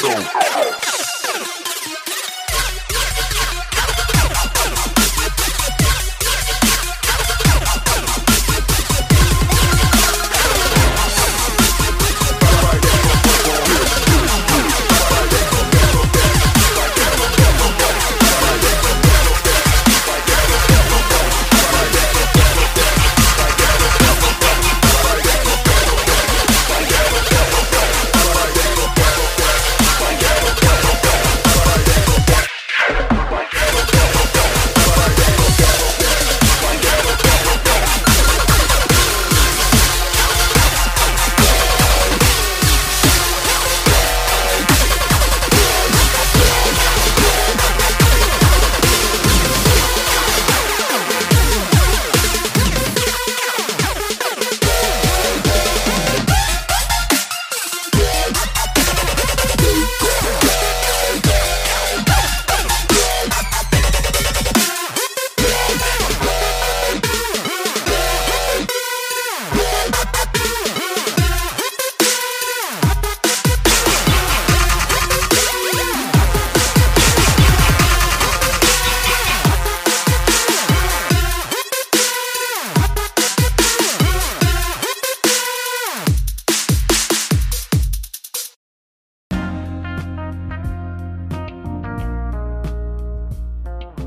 don't.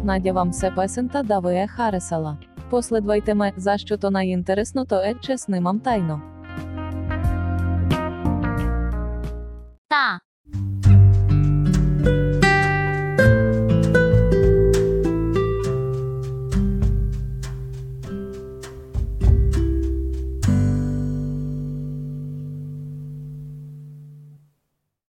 Надя вам все песента даває харесала. Последвайте ме, за що то найінтересно, то е чесним тайно.